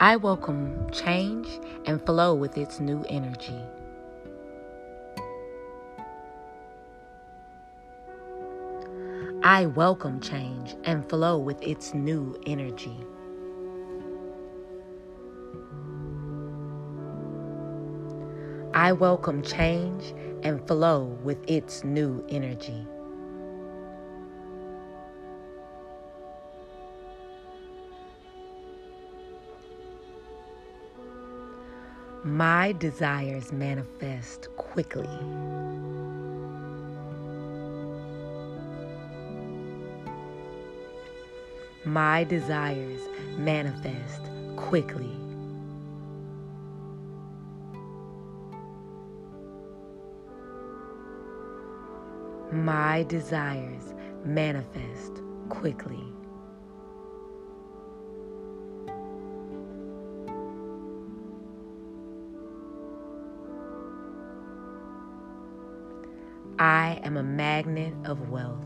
I welcome change and flow with its new energy. I welcome change and flow with its new energy. I welcome change and flow with its new energy. My desires manifest quickly. My desires manifest quickly. My desires manifest quickly. I am a magnet of wealth.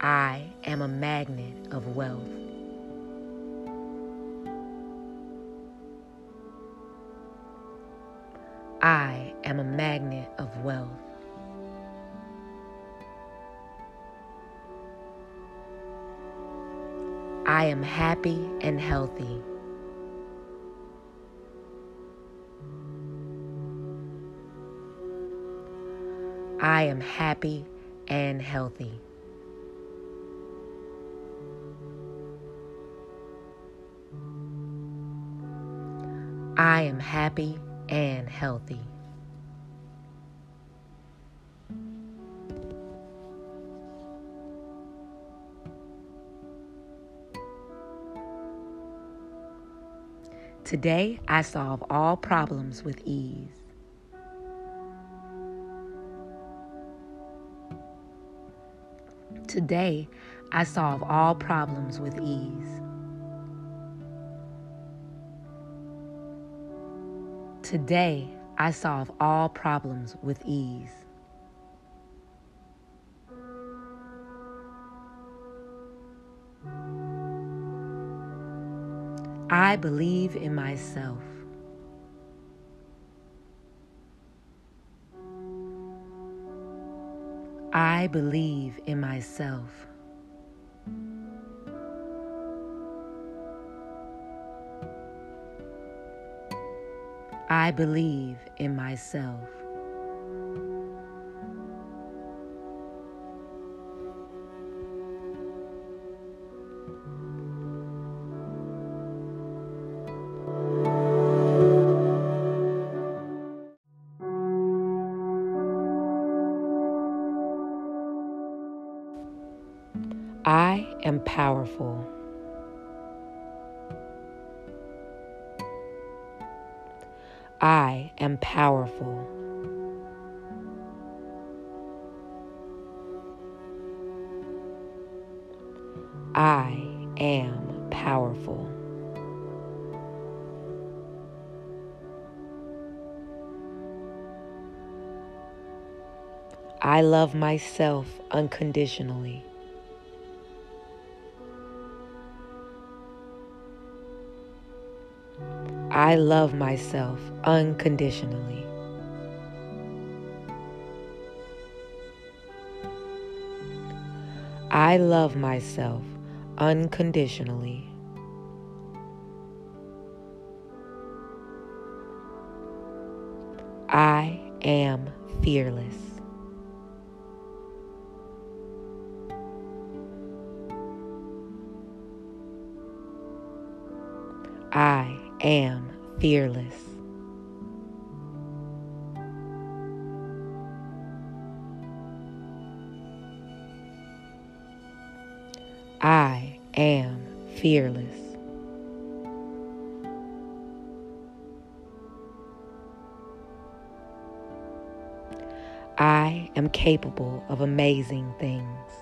I am a magnet of wealth. I am a magnet of wealth. I am happy and healthy. I am happy and healthy. I am happy and healthy. Today, I solve all problems with ease. Today, I solve all problems with ease. Today, I solve all problems with ease. I believe in myself. I believe in myself. I believe in myself. Am powerful. I am powerful. I am powerful. I love myself unconditionally. I love myself unconditionally. I love myself unconditionally. I am fearless. I am fearless. I am fearless. I am capable of amazing things.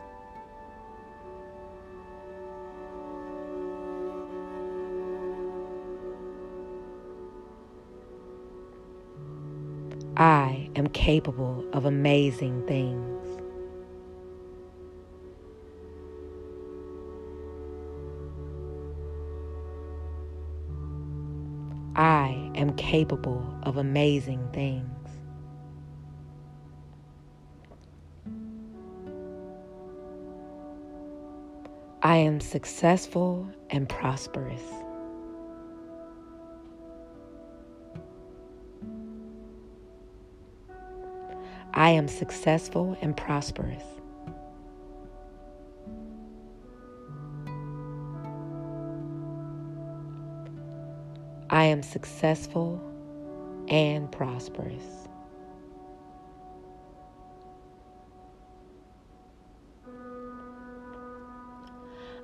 I am capable of amazing things. I am capable of amazing things. I am successful and prosperous. I am successful and prosperous. I am successful and prosperous.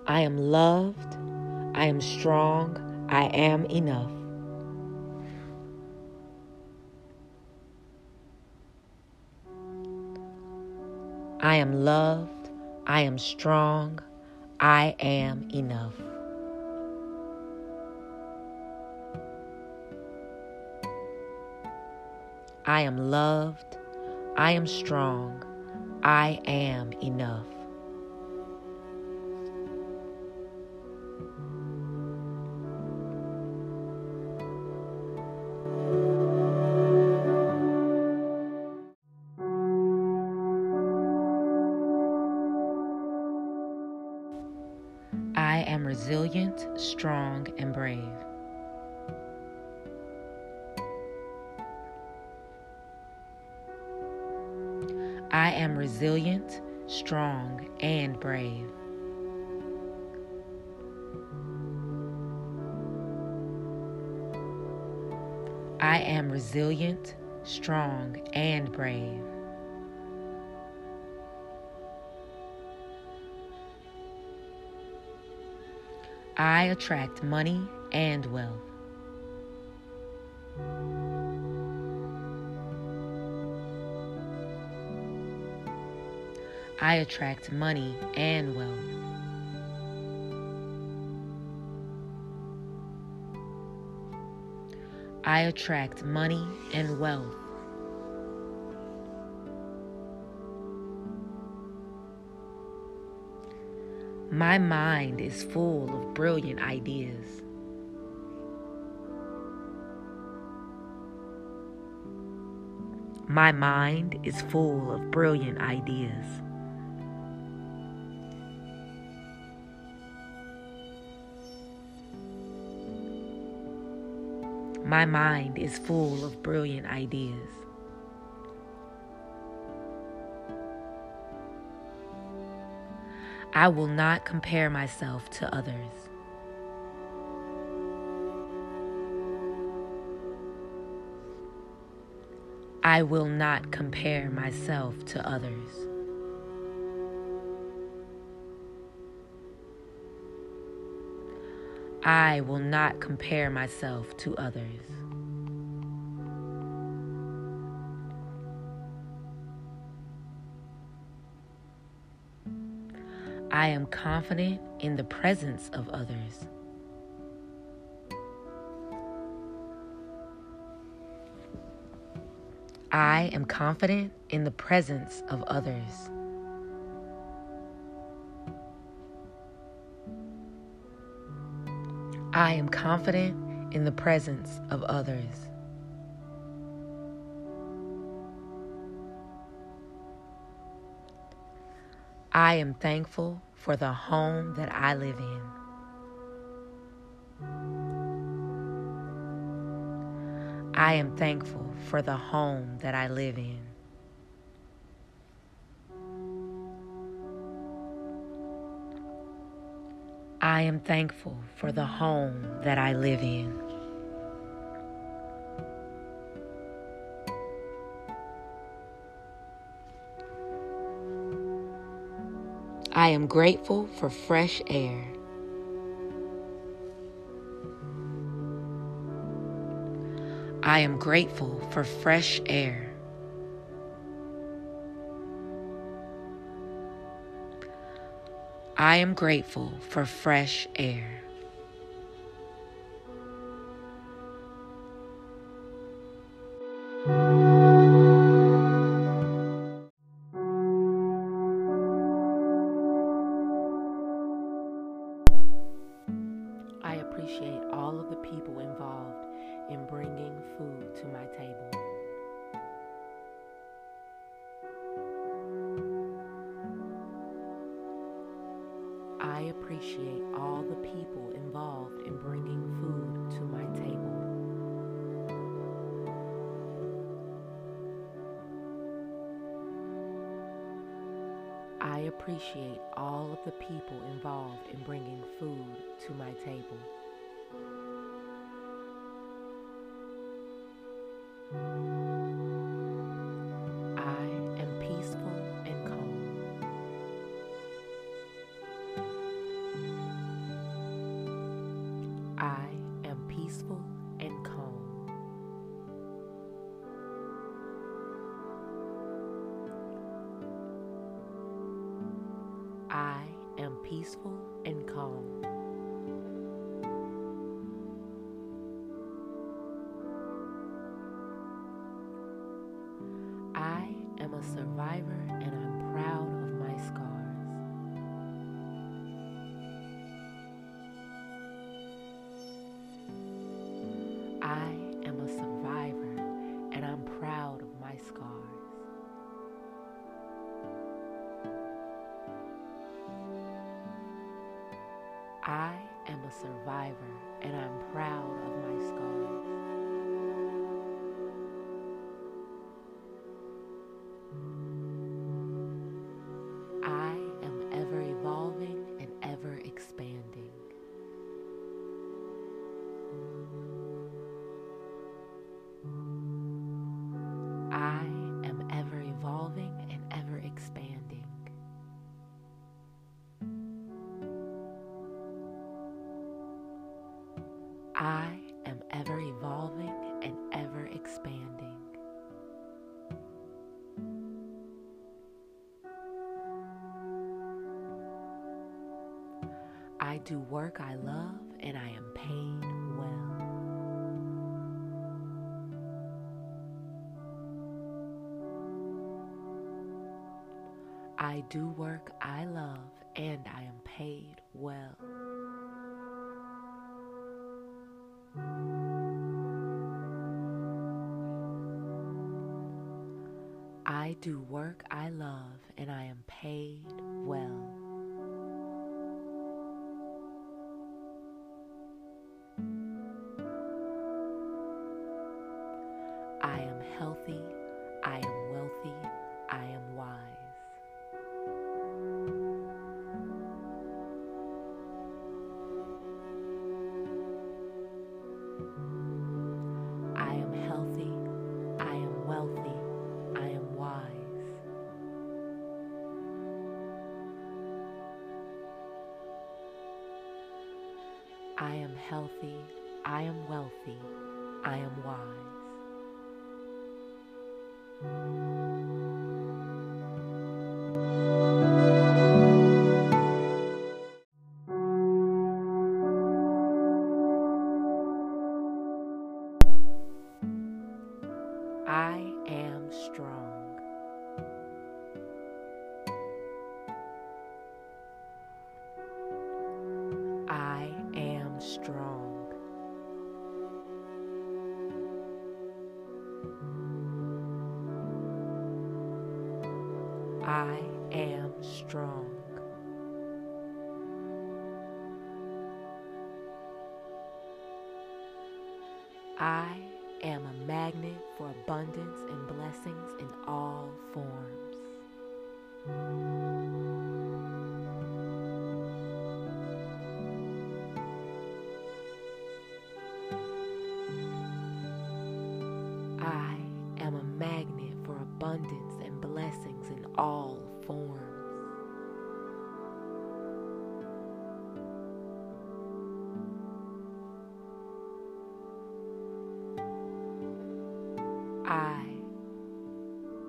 I am loved. I am strong. I am enough. I am loved. I am strong. I am enough. I am loved. I am strong. I am enough. Resilient, strong, and brave. I am resilient, strong, and brave. I attract money and wealth. I attract money and wealth. I attract money and wealth. My mind is full of brilliant ideas. My mind is full of brilliant ideas. My mind is full of brilliant ideas. I will not compare myself to others. I will not compare myself to others. I will not compare myself to others. I am confident in the presence of others. I am confident in the presence of others. I am confident in the presence of others. I am thankful for the home that I live in. I am thankful for the home that I live in. I am thankful for the home that I live in. I am grateful for fresh air. I am grateful for fresh air. I am grateful for fresh air. Appreciate all of the people involved in bringing food to my table. I am peaceful and calm. I am a survivor and I'm proud of my scars. Do work I love and I am paid well. I do work I love and I am paid well. I do work I love and I am paid well. Healthy, I am wealthy, I am wise. I am a magnet for abundance and blessings in all forms. I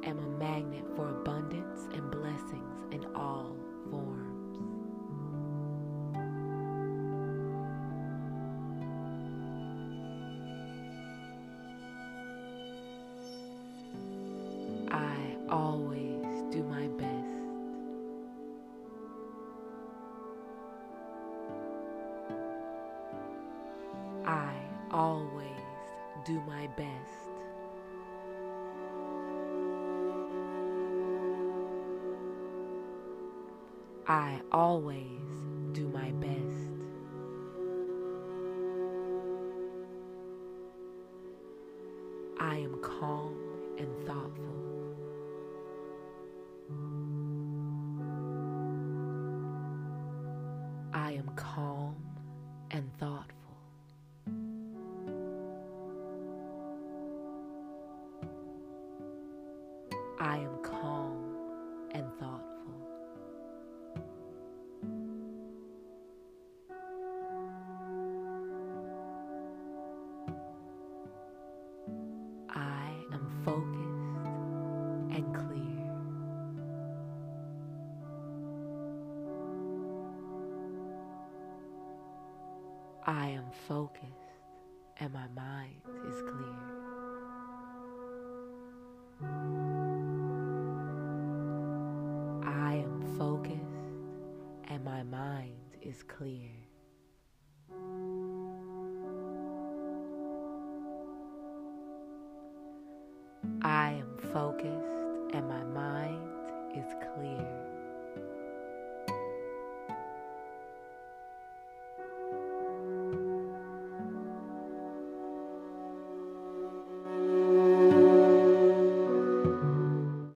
am a magnet for abundance and blessings in all forms. I always do my best. I always do my best. I always do my best. I am calm and thoughtful. I am calm and thoughtful. I am my mind is clear.